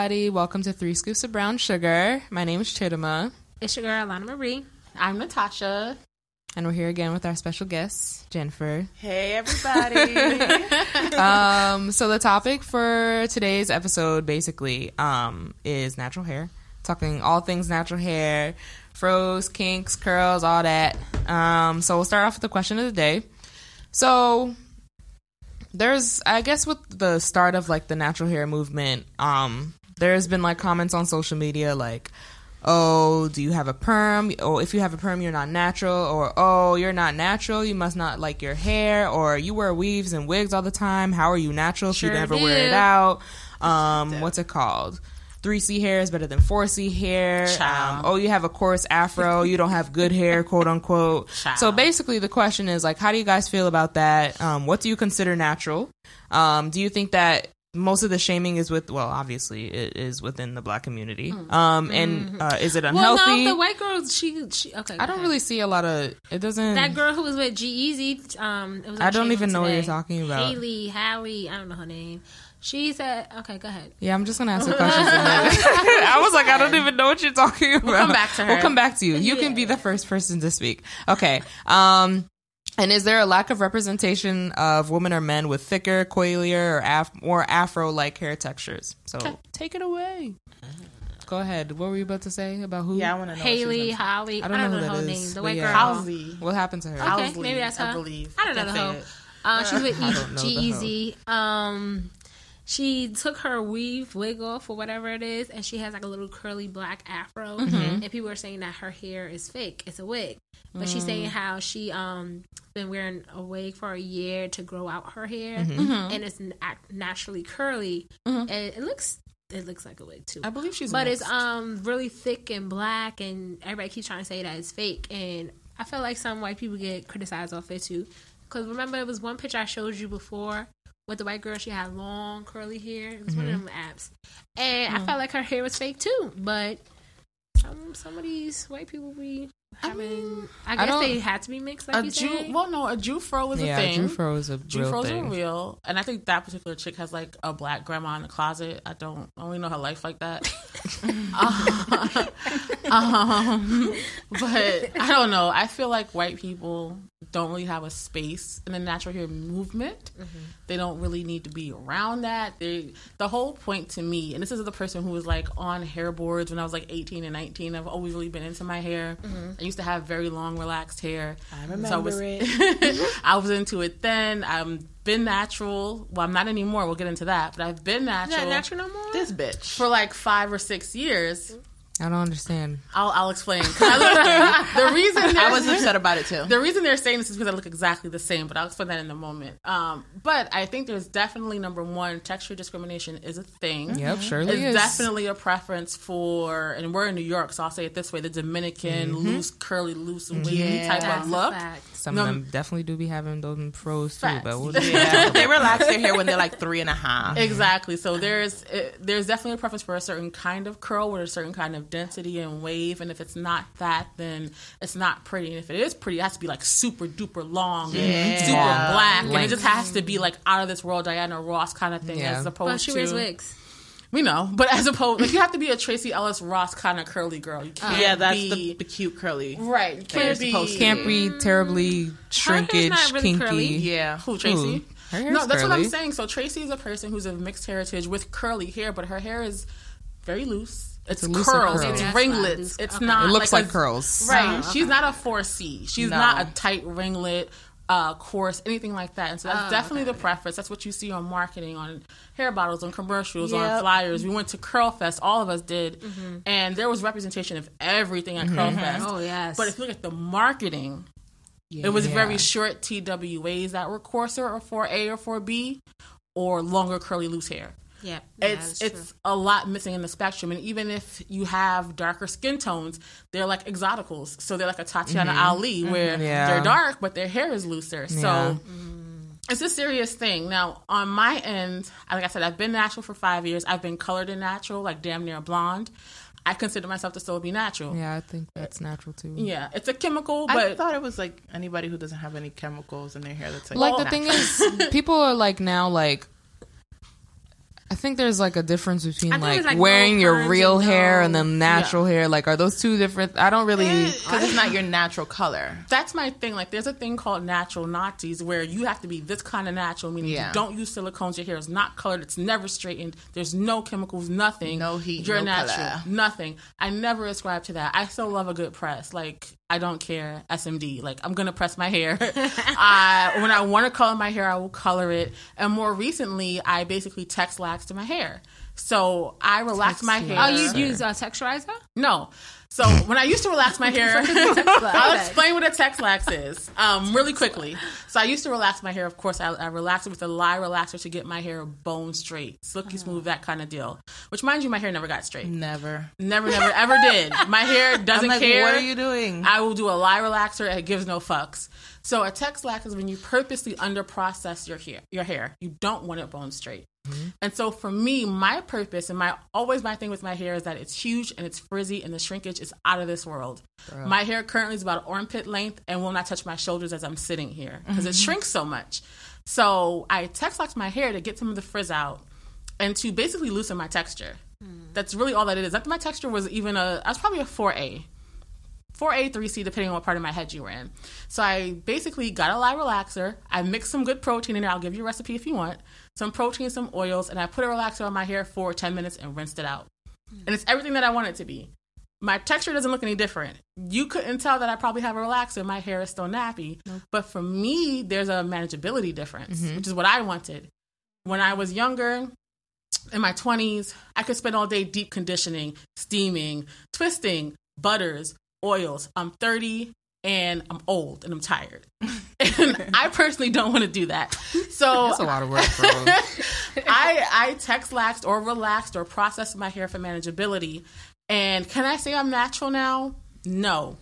everybody. Welcome to Three Scoops of Brown Sugar. My name is Chidima. It's your girl, Alana Marie. I'm Natasha. And we're here again with our special guest, Jennifer. Hey, everybody. um, so the topic for today's episode basically um, is natural hair. Talking all things natural hair, froze, kinks, curls, all that. Um, so we'll start off with the question of the day. So there's, I guess, with the start of like the natural hair movement, um, there's been like comments on social media like, oh, do you have a perm? Oh, if you have a perm, you're not natural. Or, oh, you're not natural. You must not like your hair. Or, you wear weaves and wigs all the time. How are you natural? Sure you never do. wear it out. Um, what's it called? 3C hair is better than 4C hair. Um, oh, you have a coarse afro. You don't have good hair, quote unquote. Child. So basically, the question is like, how do you guys feel about that? Um, what do you consider natural? Um, do you think that most of the shaming is with well obviously it is within the black community mm. um and mm-hmm. uh, is it unhealthy well, no, the white girl she, she okay i don't ahead. really see a lot of it doesn't that girl who was with G-Eazy um i don't even know today. what you're talking about haley hallie i don't know her name she said, "Okay, go ahead." Yeah, I'm just gonna ask her questions. I was like, I don't even know what you're talking about. We'll come back to her. We'll come back to you. You yeah. can be the first person to speak. Okay. Um, and is there a lack of representation of women or men with thicker, coilier, or af- more afro-like hair textures? So okay. take it away. Go ahead. What were you about to say about who? Yeah, I want to know. Haley, Holly. I don't, I don't know, know, her name. The white yeah. girl. Halsey. What happened to her? Okay, Halsey, maybe that's her. I believe. I don't know the whole. Uh, she's with G-Eazy. Um, she took her weave wig off or whatever it is, and she has like a little curly black afro. Mm-hmm. And people are saying that her hair is fake. It's a wig. But mm. she's saying mm. how she um been wearing a wig for a year to grow out her hair, mm-hmm. mm-hmm. and it's naturally curly, mm-hmm. and it looks it looks like a wig too. I believe she's, but mixed. it's um really thick and black, and everybody keeps trying to say that it's fake, and I feel like some white people get criticized off it too. Because remember, it was one picture I showed you before with the white girl. She had long curly hair. It was mm-hmm. one of mm-hmm. them apps, and mm-hmm. I felt like her hair was fake too. But some some of these white people be I mean, I guess I they had to be mixed. Like a Jew, well, no, a Jew fro is yeah, a thing. Jew fro is a Jew fro's thing. are real, and I think that particular chick has like a black grandma in the closet. I don't, I only know her life like that. um, but I don't know. I feel like white people don't really have a space in the natural hair movement. Mm-hmm. They don't really need to be around that. They, the whole point to me, and this is the person who was like on hair boards when I was like 18 and 19. I've always really been into my hair. Mm-hmm. I used to have very long, relaxed hair. I remember so I was, it. I was into it then. I've been natural. Well, I'm not anymore. We'll get into that. But I've been natural. Not natural no more. This bitch for like five or six years. I don't understand. I'll, I'll explain. the reason I was upset about it too. The reason they're saying this is because I look exactly the same, but I'll explain that in a moment. Um, but I think there's definitely number one, texture discrimination is a thing. Yep, surely it's is. definitely a preference for, and we're in New York, so I'll say it this way: the Dominican mm-hmm. loose, curly, loose, and wavy yeah, type of look. Some no, of them definitely do be having those pros too, but we'll yeah, they relax their hair when they're like three and a half. Exactly. So there's it, there's definitely a preference for a certain kind of curl with a certain kind of density and wave. And if it's not that, then it's not pretty. And if it is pretty, it has to be like super duper long, yeah. and super black, Length. and it just has to be like out of this world Diana Ross kind of thing, yeah. as opposed but she to wears wigs. We know, but as opposed, like you have to be a Tracee Ellis Ross kind of curly girl. You can't. yeah, that's be, the, the, cute curly. Right. You can't be. Can't be terribly shrinkage, really kinky. Curly. Yeah. Who Tracee? no, that's curly. what I'm saying. So Tracy is a person who's of mixed heritage with curly hair, but her hair is very loose. It's, it's curls. Curl. It's ringlets. It's okay. not. It looks like, like a, curls. Right. okay. She's not a 4C. She's no. not a tight ringlet uh, course, anything like that. And so that's oh, definitely okay. the preference. That's what you see on marketing, on hair bottles, on commercials, yep. on flyers. We went to Curl Fest, all of us did, mm-hmm. and there was representation of everything at mm-hmm. Curl Fest. Oh yes. But if you look at the marketing, yeah. it was very short TWAs that were coarser or 4A or 4B, or longer curly loose hair. Yeah, it's it's a lot missing in the spectrum, and even if you have darker skin tones, they're like exoticals. So they're like a Tatiana mm-hmm. Ali, mm-hmm. where yeah. they're dark but their hair is looser. Yeah. So mm. it's a serious thing. Now on my end, like I said, I've been natural for five years. I've been colored in natural, like damn near blonde. I consider myself to still be natural. Yeah, I think that's natural too. Yeah, it's a chemical, but I thought it was like anybody who doesn't have any chemicals in their hair. That's like, like the thing is, people are like now like I think there's like a difference between like, like, wearing your real and hair and then natural yeah. hair. Like, are those two different? I don't really eh, because it's not your natural color. That's my thing. Like, there's a thing called natural Nazis where you have to be this kind of natural, meaning yeah. you don't use silicones. Your hair is not colored. It's never straightened. There's no chemicals. Nothing. No heat. You're no natural. Color. Nothing. I never ascribe to that. I still love a good press. Like, I don't care. SMD. Like, I'm gonna press my hair. I, when I want to color my hair, I will color it. And more recently, I basically Texlax to my hair. So I relax my hair. Oh, you use a texturizer? No. So when I used to relax my hair, I'll explain what a Texlax is um, really quickly. So I used to relax my hair. Of course, I, I relax it with a lye relaxer to get my hair bone straight, silky uh-huh. smooth, that kind of deal. Which, mind you, my hair never got straight. Never, never, never, ever did. My hair doesn't like, care. What are you doing? I will do a lye relaxer. It gives no fucks. So a Texlax is when you purposely under process your hair. Your hair. You don't want it bone straight. Mm-hmm. And so for me, my purpose and my always my thing with my hair is that it's huge and it's frizzy and the shrinkage is out of this world. Bro. My hair currently is about armpit length and will not touch my shoulders as I'm sitting here because mm-hmm. it shrinks so much. So I Texlax my hair to get some of the frizz out and to basically loosen my texture. Mm. That's really all that it is. That my texture was even a I was probably a 4A. 4A, 3C, depending on what part of my head you were in. So I basically got a lye relaxer. I mixed some good protein in there. I'll give you a recipe if you want some protein, some oils, and I put a relaxer on my hair for 10 minutes and rinsed it out. Mm. And it's everything that I want it to be. My texture doesn't look any different. You couldn't tell that I probably have a relaxer. My hair is still nappy. Nope. But for me, there's a manageability difference, mm-hmm. which is what I wanted. When I was younger, in my 20s, I could spend all day deep conditioning, steaming, twisting, butters, oils. I'm 30 and I'm old and I'm tired. and I personally don't want to do that. So that's a lot of work, bro. I text Texlaxed or relaxed or processed my hair for manageability. And can I say I'm natural now? No.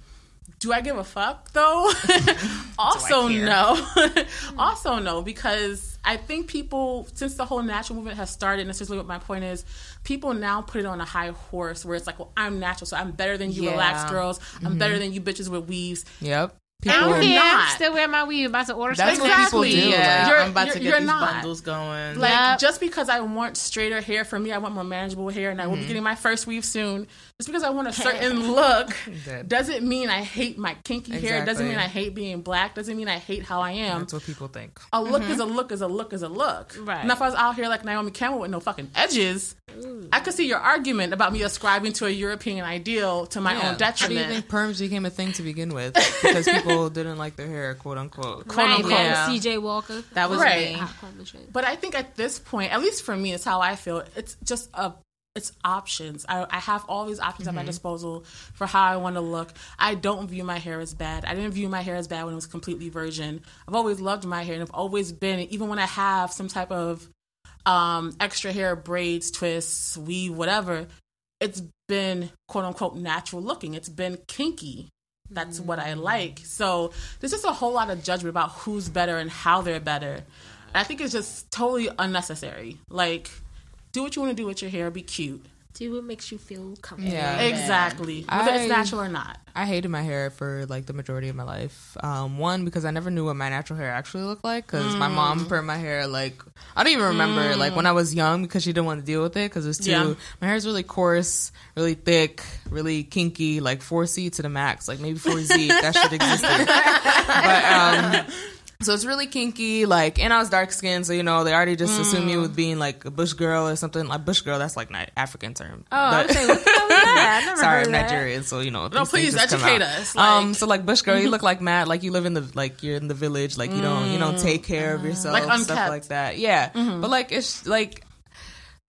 Do I give a fuck though? also no. also no because I think people since the whole natural movement has started, and this is really what my point is, people now put it on a high horse where it's like, well, I'm natural, so I'm better than you yeah. relaxed girls. I'm mm-hmm. better than you bitches with weaves. Yep. People I don't care. Not. Still wearing my weave. About to order. That's exactly. what people do. Yeah. You're, I'm about you're, to get these not. bundles going. Like yep. just because I want straighter hair for me, I want more manageable hair, and I will mm-hmm. be getting my first weave soon. Just because I want a certain look doesn't mean I hate my kinky exactly. hair. Doesn't mean I hate being black. Doesn't mean I hate how I am. That's what people think. A look mm-hmm. is a look is a look is a look. Right. And if I was out here like Naomi Campbell with no fucking edges, Ooh. I could see your argument about me ascribing to a European ideal to my yeah. own detriment. How do you think perms became a thing to begin with? Because people didn't like their hair, quote unquote. Quote unquote. Yeah. CJ Walker. That was right. me. But I think at this point, at least for me, it's how I feel. It's just a it's options. I, I have all these options mm-hmm. at my mm-hmm. disposal for how I want to look. I don't view my hair as bad. I didn't view my hair as bad when it was completely virgin. I've always loved my hair and I've always been, even when I have some type of um, extra hair, braids, twists, weave, whatever, it's been quote unquote natural looking. It's been kinky. That's mm. what I like. So there's just a whole lot of judgment about who's better and how they're better. I think it's just totally unnecessary. Like, do what you want to do with your hair, be cute. Do what makes you feel comfortable. Yeah, exactly. Whether I, it's natural or not. I hated my hair for like the majority of my life. Um, one because I never knew what my natural hair actually looked like because mm. my mom mm. permed my hair like I don't even remember mm. like when I was young because she didn't want to deal with it because it was too. Yeah. My hair is really coarse, really thick, really kinky, like four C to the max, like maybe four Z. that should exist. but um, so it's really kinky, like, and I was dark skinned, so you know they already just mm. assume me with being like a bush girl or something. Like bush girl, that's like not African term. Oh, but, saying, what the that? sorry, I'm Nigerian, so you know. No, please educate us. Like... Um, so like bush girl, you look like mad, like you live in the like you're in the village, like you don't you don't mm. take care of yourself, like stuff like that. Yeah, mm-hmm. but like it's like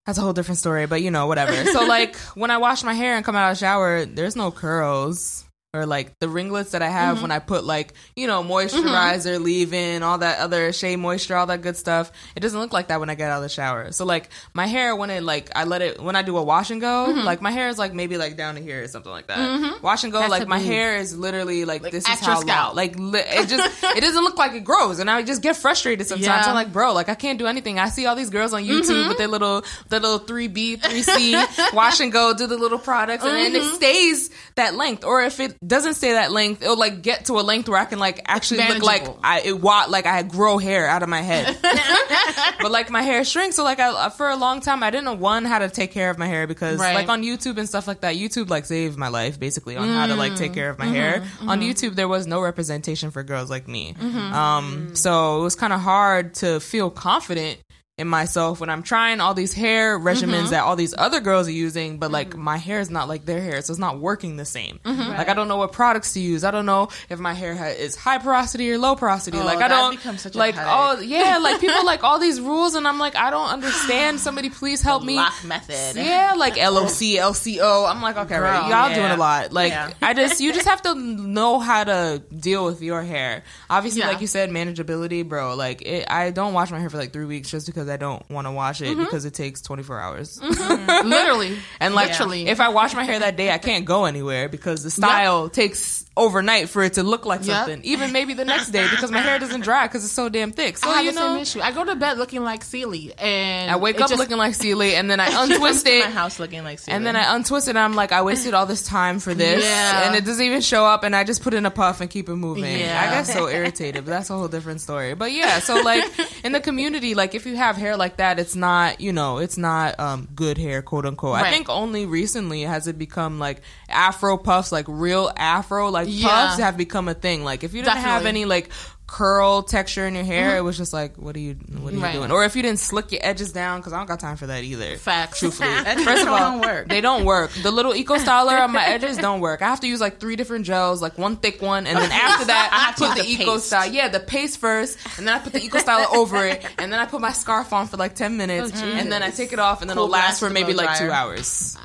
that's a whole different story, but you know, whatever. so like when I wash my hair and come out of the shower, there's no curls or like the ringlets that I have mm-hmm. when I put like you know moisturizer, mm-hmm. leave in all that other shea moisture, all that good stuff. It doesn't look like that when I get out of the shower. So like my hair when it like I let it when I do a wash and go, mm-hmm. like my hair is like maybe like down to here or something like that. Mm-hmm. Wash and go, That's like my hair is literally like, like this is how long. Like li- it just it doesn't look like it grows, and I just get frustrated sometimes. Yeah. I'm like, bro, like I can't do anything. I see all these girls on YouTube mm-hmm. with their little their little three B three C wash and go, do the little products, and then it mm-hmm. stays that length. Or if it doesn't stay that length. It'll like get to a length where I can like actually look like I it like I grow hair out of my head. but like my hair shrinks, so like I for a long time I didn't know one how to take care of my hair because right. like on YouTube and stuff like that, YouTube like saved my life basically on mm. how to like take care of my mm-hmm, hair. Mm-hmm. On YouTube, there was no representation for girls like me, mm-hmm. um, so it was kind of hard to feel confident in myself when I'm trying all these hair regimens mm-hmm. that all these other girls are using, but like mm-hmm. my hair is not like their hair, so it's not working the same. Mm-hmm. Like. I don't know what products to use. I don't know if my hair ha- is high porosity or low porosity. Oh, like I don't like oh yeah, like people like all these rules, and I'm like I don't understand. Somebody please help me. Lock method. Yeah, like LOC, LCO. I'm like okay, Girl, right, y'all yeah. doing a lot. Like yeah. I just you just have to know how to deal with your hair. Obviously, yeah. like you said, manageability, bro. Like it, I don't wash my hair for like three weeks just because I don't want to wash it mm-hmm. because it takes 24 hours. Mm-hmm. Literally. and like, literally. if I wash my hair that day, I can't go anywhere because the style yep. takes overnight for it to look like yep. something. Even maybe the next day because my hair doesn't dry because it's so damn thick. So, I have you the know, same issue. I go to bed looking like Celie and I wake up just... looking like Celie and then I untwist it. my house looking like Celie. And then I untwist it and I'm like, I wasted all this time for this. Yeah. And it doesn't even show up and I just put in a puff and keep it moving. Yeah. I get so irritated, but that's a whole different story. But yeah, so like in the community, like if you have hair like that, it's not, you know, it's not um, good hair, quote unquote. Right. I think only recently has it become like afro puffs, like real afro like yeah. puffs have become become a thing. Like if you didn't Definitely. have any like curl texture in your hair, mm-hmm. it was just like, what are you, what are you right. doing? Or if you didn't slick your edges down, because I don't got time for that either. Facts. Truthfully, first of all, don't work. they don't work. The little eco styler on my edges don't work. I have to use like three different gels, like one thick one, and then after that, I put the, the eco style. Yeah, the paste first, and then I put the eco styler over it, and then I put my scarf on for like ten minutes, oh, and then I take it off, and then cool it'll last for maybe like two hours.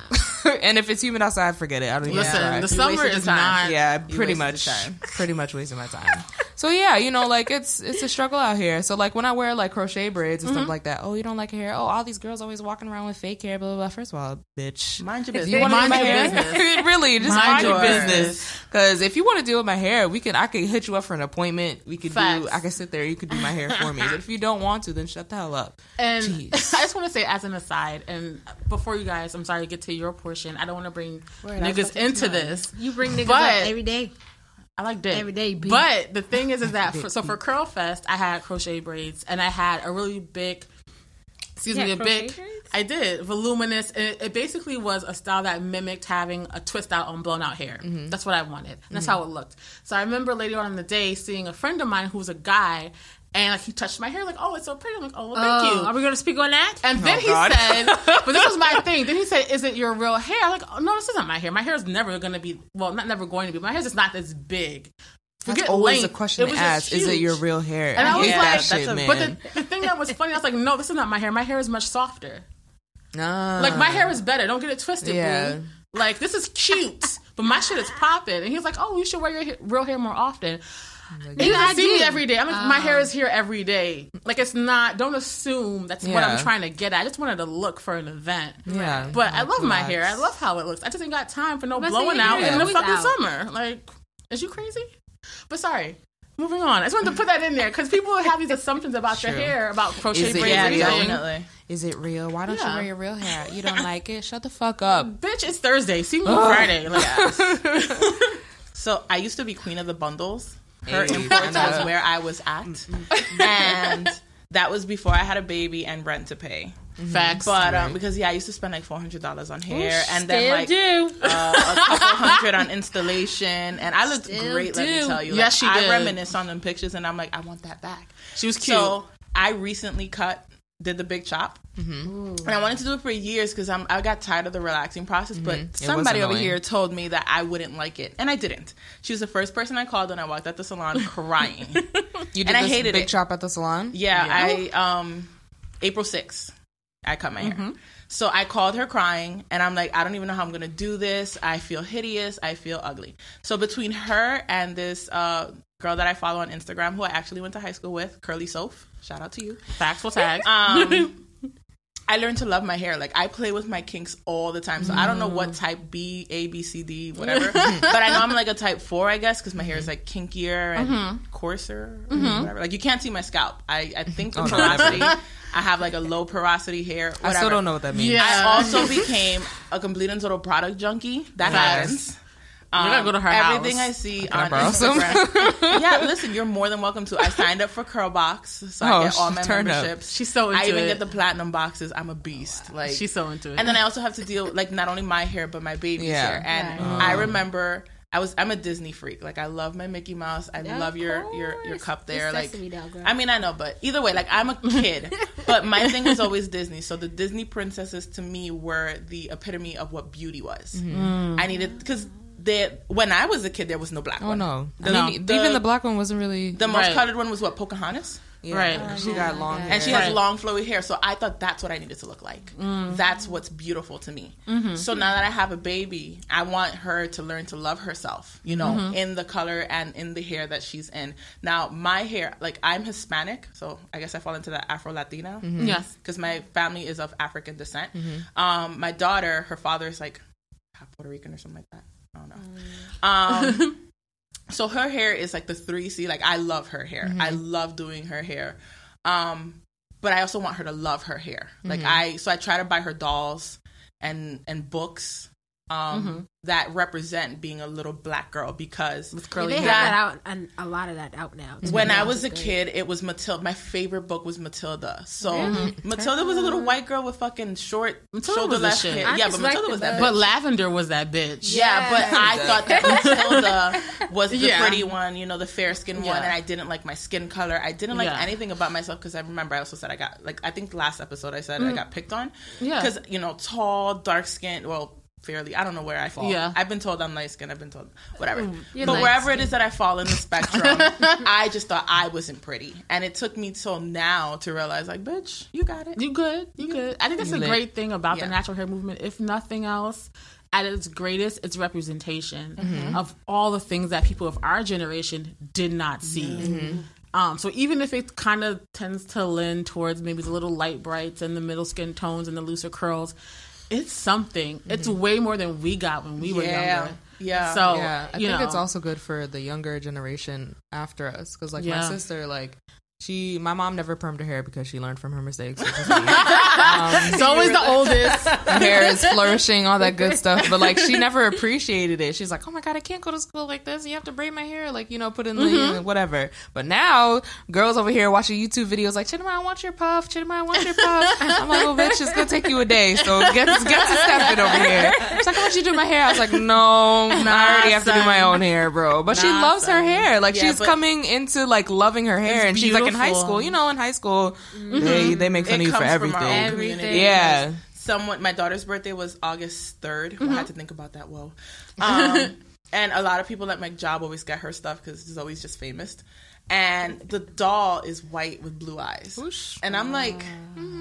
and if it's humid outside, forget it. I don't even listen. Try. The summer is not. Yeah, pretty much. Pretty much wasting my time. So yeah, you know, like it's it's a struggle out here. So like when I wear like crochet braids and mm-hmm. stuff like that, oh, you don't like your hair? Oh, all these girls always walking around with fake hair. Blah blah. blah. First of all, bitch, mind your business. You want mind your hair? business. really, just mind, mind your business. Because if you want to deal with my hair, we can. I can hit you up for an appointment. We could Facts. do. I can sit there. You could do my hair for me. But if you don't want to, then shut the hell up. And Jeez. I just want to say, as an aside, and before you guys, I'm sorry to get to your portion. I don't want to bring Word, niggas into this. You bring niggas but, up every day. I like dick every day. B. But the thing is, is that for, so for Curl Fest, I had crochet braids and I had a really big, excuse me, a big. Braids? I did voluminous. It, it, basically was a style that mimicked having a twist out on blown out hair. Mm-hmm. That's what I wanted. And that's mm-hmm. how it looked. So I remember later on in the day seeing a friend of mine who was a guy and like he touched my hair, like, oh, it's so pretty. I'm like, oh, well, thank uh, you. Are we going to speak on that? And then oh, he God. said, but this was my thing. Then he said, is it your real hair? I'm like, oh, no, this isn't my hair. My hair is never going to be, well, not never going to be. My hair is just not this big. Forget That's always length. a question to ask. Is it your real hair? And I, I was like, that shit, a, man. But the, the, thing that was funny, I was like, no, this is not my hair. My hair is much softer. Uh, like my hair is better. Don't get it twisted, yeah. Boo. Like this is cute, but my shit is popping. And he's like, oh, you should wear your real hair more often. Like, you yeah, see me every day. I'm like, my hair is uh-huh. here every day. Like it's not. Don't assume that's yeah. what I'm trying to get at. I just wanted to look for an event. Yeah. But I love my hair. I love how it looks. I just ain't got time for no but blowing out in the fucking out. summer. Like, is you crazy? But sorry. Moving on. I just wanted to put that in there because people have these assumptions about your hair, about crochet braids. Yeah, definitely. Is it real? Why don't yeah. you wear your real hair? You don't like it? Shut the fuck up, bitch. It's Thursday. See me Friday. Like, so I used to be queen of the bundles. Her hey, imports was where I was at, and that was before I had a baby and rent to pay. Mm-hmm. Facts, but um, because yeah, I used to spend like four hundred dollars on hair, Ooh, and then like uh, a couple hundred on installation, and I looked still great. Do. Let me tell you, yes, like, she did. I reminisce on them pictures, and I'm like, I want that back. She was cute. So I recently cut did the big chop. Mm-hmm. And I wanted to do it for years because I'm I got tired of the relaxing process. Mm-hmm. But somebody over here told me that I wouldn't like it, and I didn't. She was the first person I called when I walked out the salon crying. you did and I hated big it. chop at the salon. Yeah, yeah. I um April 6th, I cut my hair. Mm-hmm. So I called her crying, and I'm like, I don't even know how I'm gonna do this. I feel hideous. I feel ugly. So between her and this uh, girl that I follow on Instagram, who I actually went to high school with, Curly Soph, shout out to you. Facts will tag. Um, I learned to love my hair. Like I play with my kinks all the time. So mm. I don't know what mm. type B, A, B, C, D, whatever. but I know I'm like a type four, I guess, because my hair is like kinkier and mm-hmm. coarser, mm-hmm. whatever. Like you can't see my scalp. I, I think the oh, porosity. I have like a low porosity hair. Whatever. I still don't know what that means. Yeah. I also became a complete and total product junkie. That happens. Um, you gotta go to her everything house. I see on Instagram. yeah, listen, you're more than welcome to. I signed up for Curl Box, so oh, I get all my memberships. Up. She's so into it. I even it. get the platinum boxes. I'm a beast. Like she's so into it. And then I also have to deal like not only my hair but my baby's yeah. hair. And right. I remember I was I'm a Disney freak. Like I love my Mickey Mouse. I yeah, love your your your cup there. Like I mean I know, but either way, like I'm a kid. but my thing was always Disney. So the Disney princesses to me were the epitome of what beauty was. Mm-hmm. I needed because there when I was a kid there was no black oh, one. no. The, no. The, even the black one wasn't really the most right. colored one was what Pocahontas. Yeah. Right. Uh, she got long hair. And she has long flowy hair. So I thought that's what I needed to look like. Mm-hmm. That's what's beautiful to me. Mm-hmm. So now that I have a baby, I want her to learn to love herself, you know, mm-hmm. in the color and in the hair that she's in. Now, my hair, like I'm Hispanic, so I guess I fall into that Afro Latina. Mm-hmm. Yes. Because my family is of African descent. Mm-hmm. Um, my daughter, her father is like Puerto Rican or something like that. I don't know. Mm. Um, so her hair is like the 3C. Like I love her hair. Mm-hmm. I love doing her hair. Um, but I also want her to love her hair. Like mm-hmm. I so I try to buy her dolls and and books um, mm-hmm. that represent being a little black girl because with curly yeah, they have that out and a lot of that out now. When I was a great. kid, it was Matilda. My favorite book was Matilda. So mm-hmm. Matilda was a little white girl with fucking short Matilda shoulder left hair. Yeah, but Matilda was that. Bitch. But Lavender was that bitch. Yeah, yeah but I thought that Matilda was the yeah. pretty one, you know, the fair skinned one, and I didn't like my skin color. I didn't like anything about myself because I remember I also said I got like I think last episode I said mm-hmm. I got picked on. Yeah, because you know, tall, dark skinned. Well fairly. I don't know where I fall. Yeah. I've been told I'm light skinned. I've been told whatever. Mm, you're but wherever it is that I fall in the spectrum, I just thought I wasn't pretty. And it took me till now to realize like, bitch, you got it. You good. You, you good. I think that's a great thing about yeah. the natural hair movement. If nothing else, at its greatest, it's representation mm-hmm. of all the things that people of our generation did not see. Mm-hmm. Um, so even if it kind of tends to lend towards maybe the little light brights and the middle skin tones and the looser curls, it's something. Mm-hmm. It's way more than we got when we were younger. Yeah. So yeah, I think know. it's also good for the younger generation after us because, like, yeah. my sister, like, she, my mom never permed her hair because she learned from her mistakes. um, it's always the oldest. hair is flourishing, all that good stuff. But like, she never appreciated it. She's like, "Oh my god, I can't go to school like this. You have to braid my hair, like you know, put in the mm-hmm. whatever." But now, girls over here watching YouTube videos like, "Chidima, I want your puff. Chidima, I want your puff." I'm like, "Well, bitch, it's gonna take you a day, so get get to step it over here." She's like, "I want you to do my hair." I was like, "No, nah, I already have son. to do my own hair, bro." But nah, she loves son. her hair. Like yeah, she's coming into like loving her hair, and she's like in high school. You know, in high school, mm-hmm. they they make fun it of you for everything. everything. Yeah. Someone, my daughter's birthday was August 3rd. Mm-hmm. I had to think about that. Whoa. Um, and a lot of people at my job always get her stuff because she's always just famous. And the doll is white with blue eyes. Oosh. And I'm like,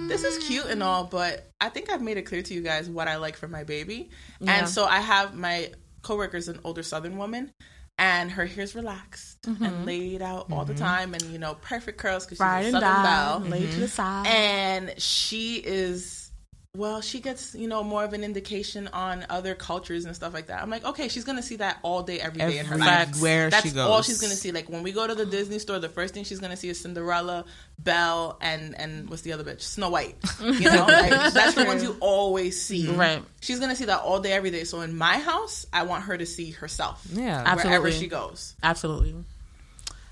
this is cute and all, but I think I've made it clear to you guys what I like for my baby. Yeah. And so I have my coworker's an older Southern woman and her hair's relaxed mm-hmm. and laid out all mm-hmm. the time, and you know, perfect curls because she's a Southern belle, laid to the side, and she is well, she gets, you know, more of an indication on other cultures and stuff like that. I'm like, okay, she's gonna see that all day, every day in her life. Where That's she goes. all she's gonna see. Like when we go to the Disney store, the first thing she's gonna see is Cinderella, Belle, and and what's the other bitch? Snow White. You know, like, that's the ones you always see. Mm-hmm. Right. She's gonna see that all day, every day. So in my house, I want her to see herself. Yeah, absolutely. Wherever she goes. Absolutely.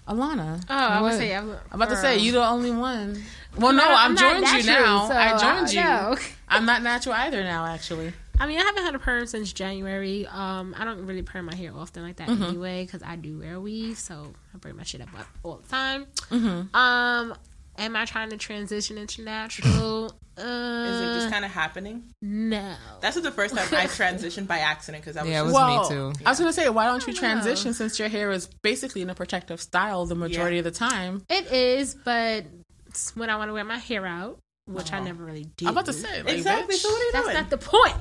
Alana. Oh, I was say, I'm, I'm about to say you're the only one. Well, no, I'm, I'm joined natural, you now. So I joined you. I'm not natural either now, actually. I mean, I haven't had a perm since January. Um, I don't really perm my hair often like that mm-hmm. anyway because I do wear weave, so I bring my shit up all the time. Mm-hmm. Um, am I trying to transition into natural? Uh, Is it just kind of happening? No. That's the first time I transitioned by accident because I was. Yeah, it was well, me too. I was gonna say, why don't you transition know. since your hair is basically in a protective style the majority yeah. of the time? It is, but when I want to wear my hair out, which I never really do. I'm about to say like, exactly. Bitch, so what are you That's doing? not the point.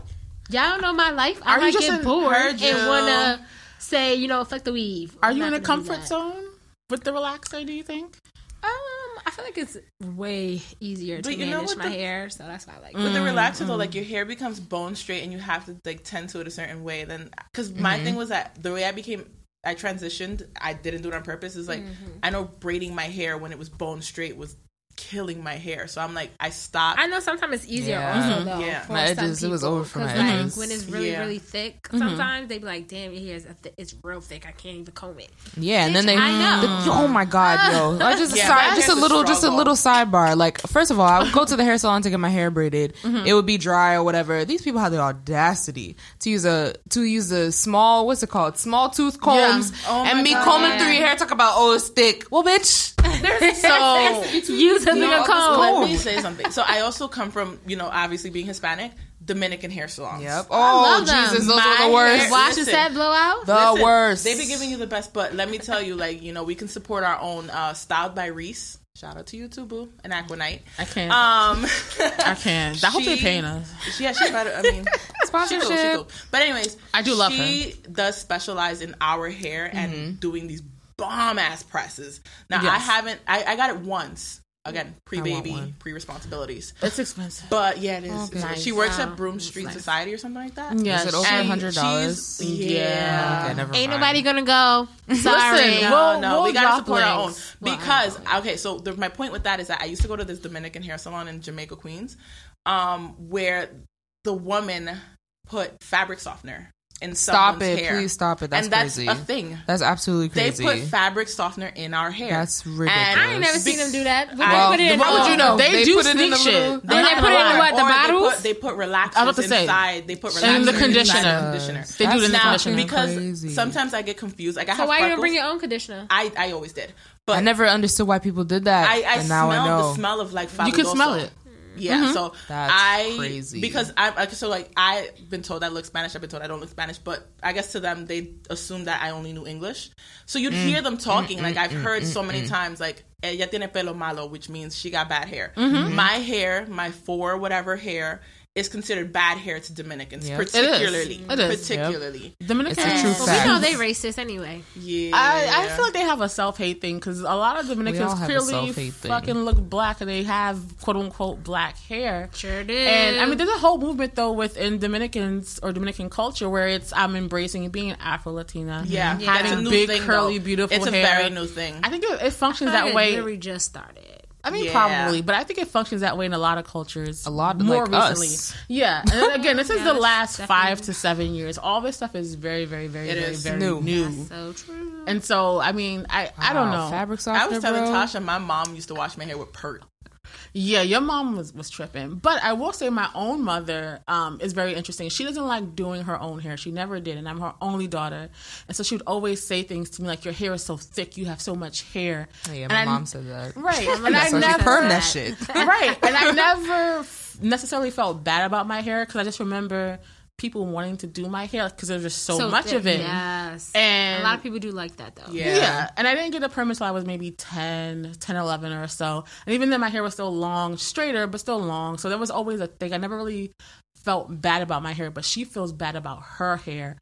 Y'all don't know my life. I are might get bored and wanna say, you know, fuck the weave. Are I'm you in a comfort zone with the relaxer? Do you think? I feel like it's way easier to manage my the, hair, so that's why I like. With the relaxer mm, though, like your hair becomes bone straight, and you have to like tend to it a certain way. Then, because my mm-hmm. thing was that the way I became I transitioned. I didn't do it on purpose. Is like mm-hmm. I know braiding my hair when it was bone straight was killing my hair. So I'm like, I stopped. I know sometimes it's easier yeah. also though. Yeah, my edges. It was over for my like, edges. When it's really yeah. really thick, mm-hmm. sometimes they be like, "Damn, your hair is th- it's real thick. I can't even comb it." Yeah, and then they. I know. The, oh my god, yo! I just yeah, side, just a little, just a little sidebar. Like, first of all, I would go to the hair salon to get my hair braided. Mm-hmm. It would be dry or whatever. These people have the audacity to use a to use a small what's it called small tooth combs oh and me god. combing through your hair. Talk about oh it's thick. Well, bitch. so use a comb. Let me say something. So I also come from you know obviously being Hispanic. Dominican hair salons. Yep. Oh, Jesus, those My are the worst. Hair, Wash listen, set blowout. The listen, worst. They be giving you the best, but let me tell you, like you know, we can support our own. Uh, Styled by Reese. Shout out to you too, boo, and Aquanite. I can't. Um, I can't. I hope they're paying us. Yeah, she's better. I mean, sponsorship. She cool, she cool. But anyways, I do love she her. She does specialize in our hair and mm-hmm. doing these bomb ass presses. Now yes. I haven't. I, I got it once. Again, pre baby, pre responsibilities. It's expensive, but yeah, it is. Okay. She works at Broome Street nice. Society or something like that. Yeah, is it over a hundred dollars? Yeah, okay, never Ain't mind. nobody gonna go. Sorry, Listen, no, we'll, no, we'll we gotta support our own because okay. So the, my point with that is that I used to go to this Dominican hair salon in Jamaica, Queens, um, where the woman put fabric softener in stop it. hair. please stop it. That's and that's crazy. a thing. That's absolutely crazy. they put fabric softener in our hair. That's ridiculous. And I ain't never seen them do that. Well, put it in, why would you know? They, they do put sneak shit. Then they put it in what the bottles they put, they put relaxers inside. They put relaxers in the conditioner. conditioner. They do it in the conditioner. because crazy. sometimes I get confused. Like I so why you don't bring your own conditioner? I I always did. But I never understood why people did that. I, I smell the smell of like you can smell it. Yeah, mm-hmm. so That's I crazy because I so like I've been told I look Spanish. I've been told I don't look Spanish, but I guess to them they assume that I only knew English. So you'd mm. hear them talking. Mm, like I've mm, heard mm, so many mm. times, like ella tiene pelo malo, which means she got bad hair. Mm-hmm. My hair, my four whatever hair is considered bad hair to Dominicans, yep. particularly. It is. Particularly. Yep. Dominicans. It's a true fact. We know they racist anyway. Yeah. I, I feel like they have a self hate thing because a lot of Dominicans clearly fucking look black and they have quote unquote black hair. Sure do. And I mean, there's a whole movement though within Dominicans or Dominican culture where it's I'm embracing being Afro Latina. Yeah. yeah. Having big, thing, curly, though. beautiful it's hair. It's a very new thing. I think it, it functions that way. It just started. I mean, yeah. probably, but I think it functions that way in a lot of cultures. A lot more like recently. Us. Yeah, and again, this is the last definitely. five to seven years. All this stuff is very, very, very, it very, is very new. new. That's so true. And so, I mean, I, wow. I don't know. Fabric softener. I was telling bro. Tasha, my mom used to wash my hair with Pert. Yeah, your mom was, was tripping. But I will say my own mother um, is very interesting. She doesn't like doing her own hair. She never did. And I'm her only daughter. And so she would always say things to me like, Your hair is so thick. You have so much hair. Oh, yeah, my and mom said that. Right. and I so never. perm that shit. right. And I never necessarily felt bad about my hair because I just remember people wanting to do my hair because there's just so, so much thick, of it. Yes. And a lot of people do like that though. Yeah. yeah. And I didn't get a perm until I was maybe 10, 10, 11 or so. And even then my hair was still long, straighter, but still long. So there was always a thing. I never really felt bad about my hair, but she feels bad about her hair.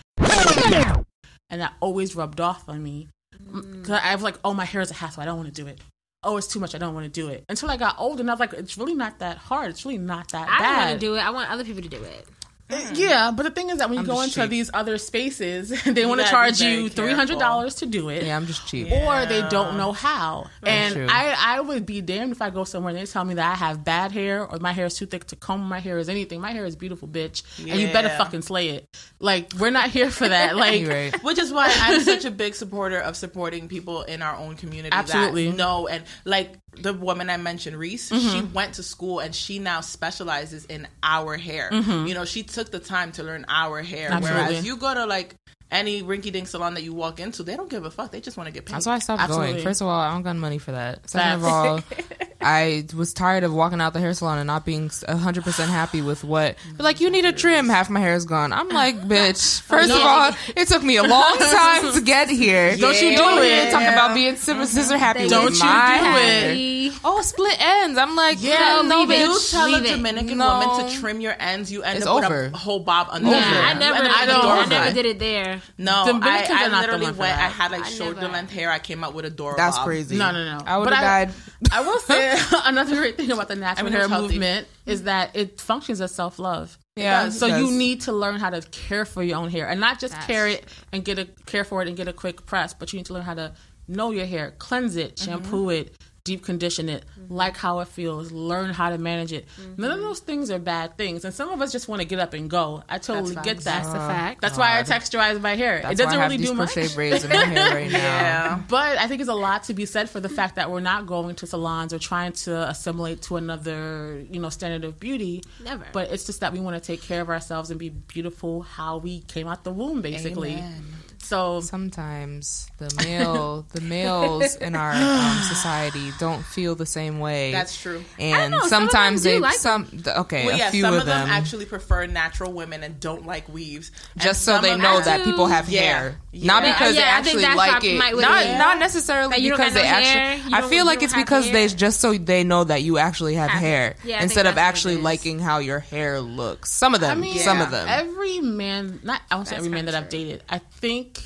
And that always rubbed off on me. Because mm. I was like, oh, my hair is a hassle. I don't want to do it oh, it's too much. I don't want to do it. Until I got old enough, like, it's really not that hard. It's really not that I bad. I want to do it. I want other people to do it. Mm. Yeah, but the thing is that when I'm you go into cheap. these other spaces, they want to charge you three hundred dollars to do it. Yeah, I'm just cheap. Or they don't know how. and I, I would be damned if I go somewhere and they tell me that I have bad hair or my hair is too thick to comb my hair is anything. My hair is beautiful, bitch, yeah. and you better fucking slay it. Like we're not here for that. Like, right. which is why I'm such a big supporter of supporting people in our own community. Absolutely, no, and like the woman I mentioned, Reese, mm-hmm. she went to school and she now specializes in our hair. Mm-hmm. You know, she took the time to learn our hair. Absolutely. Whereas you go to like any rinky dink salon that you walk into, they don't give a fuck. They just want to get paid. That's why I stopped Absolutely. going. First of all, I don't got money for that. Second of all, I was tired of walking out the hair salon and not being 100% happy with what. But like, you need a trim, half my hair is gone. I'm like, bitch, first of all, it took me a long time to get here. Don't you do it. Talk about being scissor happy Don't you do it. Oh, split ends. I'm like, yeah, no, bitch. You tell a Dominican no. woman to trim your ends, you end it's up over. with a whole bob under yeah, I never, I, don't, I never did it there. No, I, I literally went. I had like shoulder length hair. I came out with a door. That's crazy. No, no, no. I would have died. I will say another great thing about the natural I mean, hair movement is that it functions as self love. Yeah. So you need to learn how to care for your own hair and not just care it and get a care for it and get a quick press, but you need to learn how to know your hair, cleanse it, shampoo mm-hmm. it, deep condition it, mm-hmm. like how it feels, learn how to manage it. Mm-hmm. None of those things are bad things, and some of us just want to get up and go. I totally get that. That's a fact. That's God. why I texturize my hair. That's it doesn't really do much. braids in my hair right now. yeah, but I think it's a lot to be said for the fact that we're not going to salons or trying to assimilate to another, you know, standard of beauty. Never. But it's just that we want to take care of ourselves and be beautiful how we came out the womb, basically. Amen. So sometimes the male, the males in our um, society don't feel the same way. That's true. And know, sometimes they like some okay, well, yeah, few some of, of them, them, actually prefer natural women and don't like weaves, just so they know that people have yeah. hair, yeah. not because yeah, they actually like it. Not not necessarily because they actually. I feel like it's because hair. they just so they know that you actually have hair instead of actually liking how your hair looks. Some of them, I mean, some of them. Every man, not I won't say every man that I've dated. I think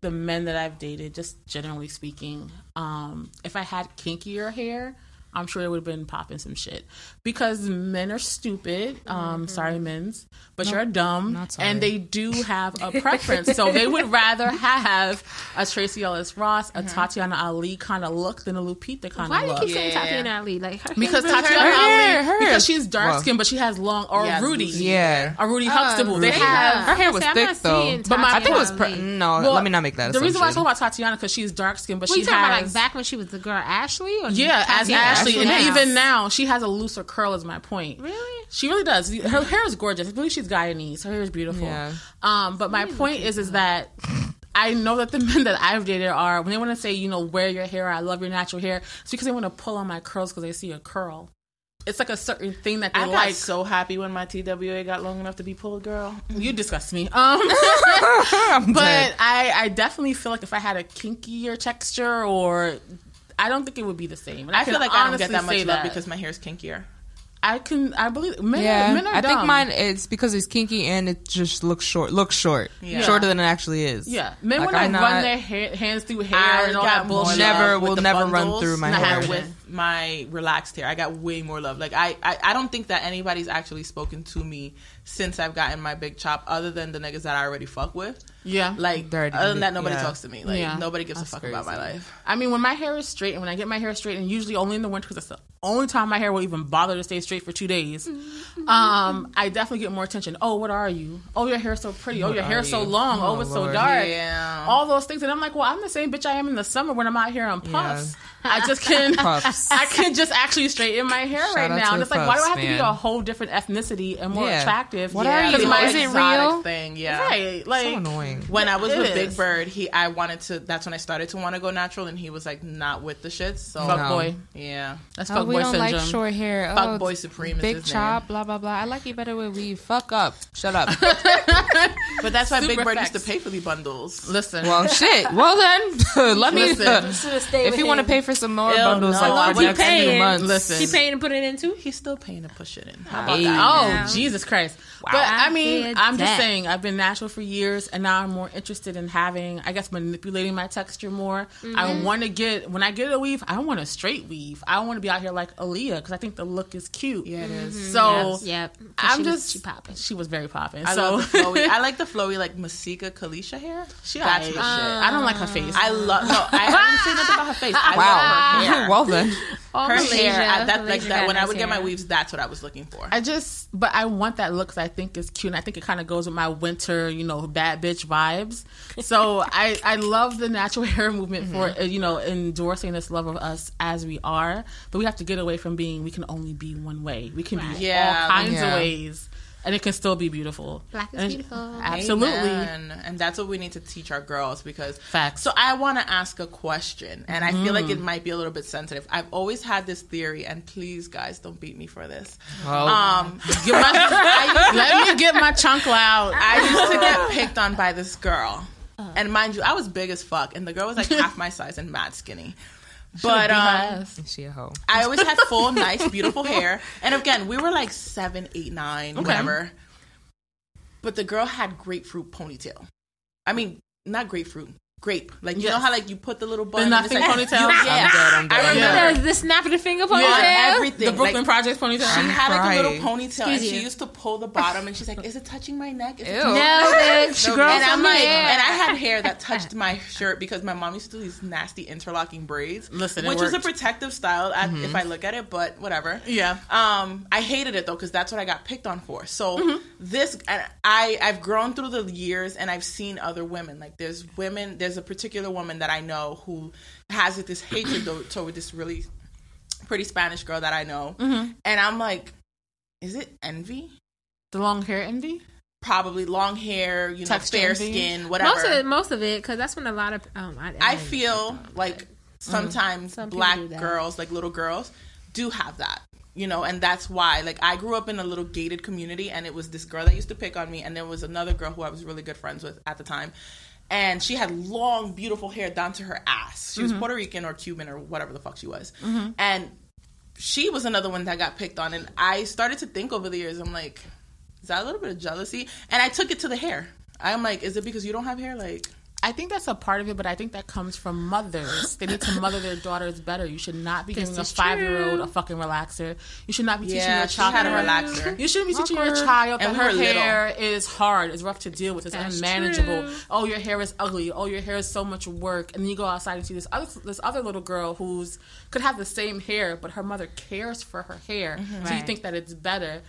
the men that I've dated, just generally speaking, um, if I had kinkier hair, I'm sure it would have been popping some shit because men are stupid. Um, mm-hmm. Sorry, men's, but you're dumb, and they do have a preference. so they would rather have a Tracee Ellis Ross, a mm-hmm. Tatiana Ali kind of look than a Lupita kind of look. Why do you keep saying Tatiana Ali? Like her because Tatiana her, Ali, her, because she's dark well, skinned, but she has long or yeah, Rudy, yeah, a Rudy Huxtable. Uh, they have her hair was thick though, but my I think it was pre- no. Well, let me not make that. The reason why I talk about Tatiana because she's dark skinned, but she has like back when she was the girl Ashley. Or yeah, as Ashley, and even now she has a looser curl. Is my point. Really? She really does. Her hair is gorgeous. I believe she's Guyanese. Her hair is beautiful. Yeah. Um, but my point is, is that I know that the men that I've dated are when they want to say, you know, wear your hair. I love your natural hair. It's because they want to pull on my curls because they see a curl. It's like a certain thing that they I like. so happy when my TWA got long enough to be pulled, girl. You disgust me. Um, but I, I definitely feel like if I had a kinkier texture or I don't think it would be the same. And I, I feel like I don't get that much love that. because my hair is kinkier. I can I believe men, yeah, men I dumb. think mine it's because it's kinky and it just looks short looks short yeah. shorter than it actually is yeah men like, want to run their ha- hands through hair I and all that bullshit never will never run through my hair with my relaxed hair I got way more love like I, I I don't think that anybody's actually spoken to me since I've gotten my big chop other than the niggas that I already fuck with yeah. Like Dirty. other than that, nobody yeah. talks to me. Like yeah. nobody gives That's a fuck crazy. about my life. I mean, when my hair is straight and when I get my hair straight, and usually only in the winter because that's the only time my hair will even bother to stay straight for two days. Mm-hmm. Um, I definitely get more attention. Oh, what are you? Oh, your hair's so pretty. Oh, your hair's so long. Oh, oh it's Lord. so dark. Yeah. All those things, and I'm like, well, I'm the same bitch I am in the summer when I'm out here on puffs. Yeah. I just can I can just actually straighten my hair Shout right now. And it's like, why do I have man. to be a whole different ethnicity and more yeah. attractive? What yeah, are you? My is it real? Thing, yeah, right. Like so annoying. When I was it with is. Big Bird, he I wanted to. That's when I started to want to go natural, and he was like not with the shits. So fuck boy, yeah, that's oh, fuck boy we don't syndrome. like short hair. Fuck oh, boy supreme. Big chop, name. blah blah blah. I like you better with weave. Fuck up. Shut up. but that's why Super Big Bird used to pay for the bundles. Listen. Well, shit. Well then, let me. Uh, if you want to pay for some more bundles no, like for next paying. few months. Listen, he paying to put it in too. He's still paying to push it in. How about that? Oh Jesus Christ! Wow. But I mean, I'm just saying, I've been natural for years, and now I'm more interested in having, I guess, manipulating my texture more. Mm-hmm. I want to get when I get a weave, I want a straight weave. I want to be out here like Aaliyah because I think the look is cute. Yeah, it is. Mm-hmm. So yep, yep. I'm she just was, she popping. She was very popping. I so love the flowy. I like the flowy like Masika Kalysha hair. She that's shit. I don't like her face. I love. No, I haven't seen nothing about her face. I wow. Love her hair. well then her Malaysia, hair. that, like that. When I would hair. get my weaves, that's what I was looking for. I just, but I want that look because I think it's cute. and I think it kind of goes with my winter, you know, bad bitch vibes. so I, I love the natural hair movement mm-hmm. for uh, you know endorsing this love of us as we are. But we have to get away from being we can only be one way. We can right. be yeah, all kinds yeah. of ways and it can still be beautiful. Black is and beautiful. Absolutely. Amen. And that's what we need to teach our girls because facts. So I want to ask a question and I feel like it mm. might be a little bit sensitive. I've always had this theory and please guys don't beat me for this. Oh. Um my, I, let me get my chunk out. I used to get picked on by this girl. Uh. And mind you, I was big as fuck, and the girl was like half my size and mad skinny. But um, she a hoe. I always had full, nice, beautiful hair. And again, we were like seven, eight, nine, okay. whatever. But the girl had grapefruit ponytail. I mean, not grapefruit, grape. Like you yes. know how like you put the little bun. The nothing like, ponytail. Yeah, I'm dead, I'm dead, I remember yeah. the snap of the finger ponytail. Yeah, everything. The Brooklyn like, Project ponytail. She I'm had like a little ponytail, Excuse and you. she used to pull the bottom, and she's like, "Is it touching my neck?" Is Ew. No, bitch. Girl, and I'm like, and I had hair that touched my shirt because my mom used to do these nasty interlocking braids. Listen, which is a protective style mm-hmm. if I look at it, but whatever. Yeah. Um, I hated it though because that's what I got picked on for. So mm-hmm. this, I I've grown through the years, and I've seen other women. Like there's women, there's a particular woman that I know who has this hatred toward this really pretty Spanish girl that I know, mm-hmm. and I'm like, is it envy? The long hair envy? Probably long hair, you know, fair envy? skin, whatever. Most of it, most of it, because that's when a lot of um, I, I, I feel like mm-hmm. sometimes mm-hmm. black girls, like little girls, do have that you know and that's why like i grew up in a little gated community and it was this girl that used to pick on me and there was another girl who i was really good friends with at the time and she had long, beautiful hair down to her ass. She was mm-hmm. Puerto Rican or Cuban or whatever the fuck she was. Mm-hmm. And she was another one that got picked on. And I started to think over the years, I'm like, is that a little bit of jealousy? And I took it to the hair. I'm like, is it because you don't have hair? Like, I think that's a part of it, but I think that comes from mothers. They need to mother their daughters better. You should not be giving a five year old a fucking relaxer. You should not be teaching your child had a relaxer. You shouldn't be teaching your child that her hair is hard, is rough to deal with, it's that's unmanageable. True. Oh, your hair is ugly. Oh, your hair is so much work. And then you go outside and see this other this other little girl who's could have the same hair, but her mother cares for her hair, mm-hmm. so right. you think that it's better.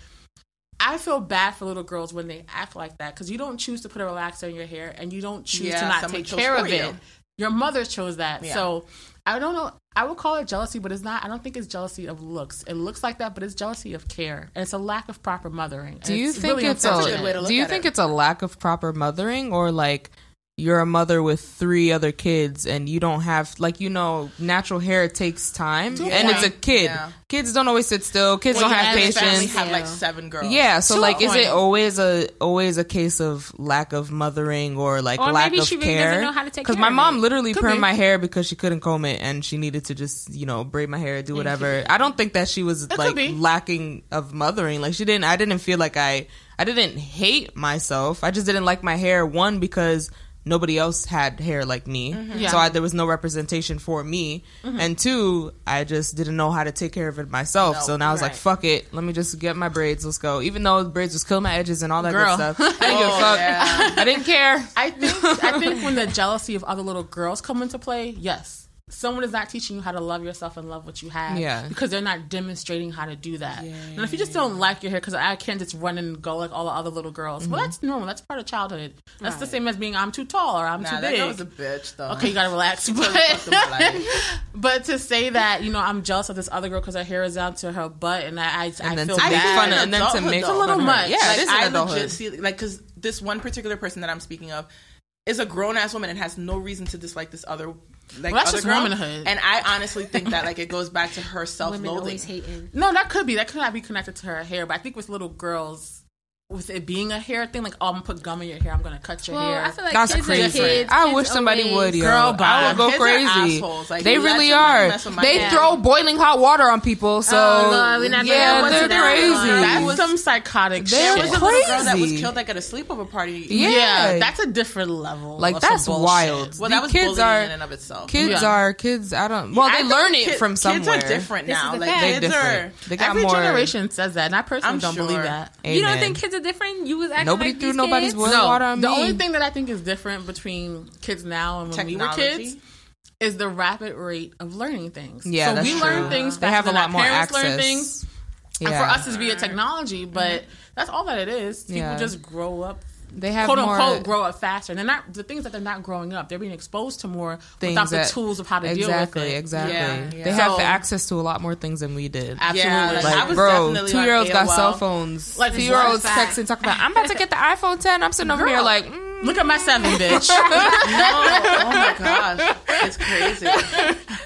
I feel bad for little girls when they act like that because you don't choose to put a relaxer in your hair and you don't choose yeah, to not take care of it. You. Your mother chose that. Yeah. So I don't know. I would call it jealousy, but it's not. I don't think it's jealousy of looks. It looks like that, but it's jealousy of care, and it's a lack of proper mothering. Do you think really it's a? Do you think it. it's a lack of proper mothering, or like you're a mother with three other kids and you don't have like you know natural hair takes time yeah. and it's a kid. Yeah. kids don't always sit still. Kids well, don't have patience. have like seven girls. Yeah so like is it always a always a case of lack of mothering or like or lack of care? because my mom literally Could permed be. my hair because she couldn't comb it and she needed to just you know braid my hair do whatever. i don't think that she was it like lacking of mothering. Like she didn't i didn't feel like i i didn't hate myself. I just didn't like my hair one because nobody else had hair like me, mm-hmm. yeah. so I, there was no representation for me. Mm-hmm. And two, I just didn't know how to take care of it myself. No, so now I was like, "Fuck it, let me just get my braids. Let's go." Even though the braids was killing my edges and all that Girl. good stuff, I didn't oh, fuck. Yeah. I didn't care. I think I think when the jealousy of other little girls come into play, yes, someone is not teaching you how to love yourself and love what you have. Yeah. Because they're not demonstrating how to do that. Yeah. And if you just don't like your hair, because I can't just run and go like all the other little girls. Mm-hmm. Well, that's normal. That's part of childhood. That's right. the same as being I'm too tall or I'm nah, too big. That was a bitch, though. Okay, you gotta relax. But, but to say that you know I'm jealous of this other girl because her hair is down to her butt and I I, and I feel bad. Fun, of, and then to make it's a little much. Yeah, like, I legit see like because this one particular person that I'm speaking of is a grown ass woman and has no reason to dislike this other like well, that's just girl. womanhood. And I honestly think that like it goes back to her self loathing. No, that could be that could not be connected to her hair, but I think with little girls with it being a hair thing, like oh, I'm gonna put gum in your hair, I'm gonna cut your well, hair. I feel like That's crazy. Kids, I wish somebody always, would, yo. Girl, I would go kids crazy. Like, they really are. They hair. throw boiling hot water on people. So oh, Lord, yeah, they're crazy. That's was, some psychotic there shit. was a little girl that was killed like at a sleepover party. Yeah, yeah that's a different level. Like that's wild. Well, that was kids are in and of itself. Kids are kids. I don't. Well, they learn it from somewhere. Kids are different now. Like kids are. They got. Every generation says that, and I personally don't believe that. You don't think kids are different? You was actually Nobody like threw nobody's kids? no, water on the me. only thing that I think is different between kids now and when Technology. we were kids is the rapid rate of learning things. Yeah, so we true. learn things. They have a lot more access. Learn things. Yeah. And for us, it's via technology, but mm-hmm. that's all that it is. People yeah. just grow up they have quote more, unquote grow up faster. And they're not the things that they're not growing up. They're being exposed to more things without that, the tools of how to exactly, deal with it. Exactly. Yeah, yeah. They so, have access to a lot more things than we did. Absolutely. Yeah, like, bro, two year olds got cell phones. Like two year olds texting, talking about I'm about to get the iPhone 10. I'm sitting over here like. Mm, Look at my seven, bitch. no, oh my gosh, it's crazy.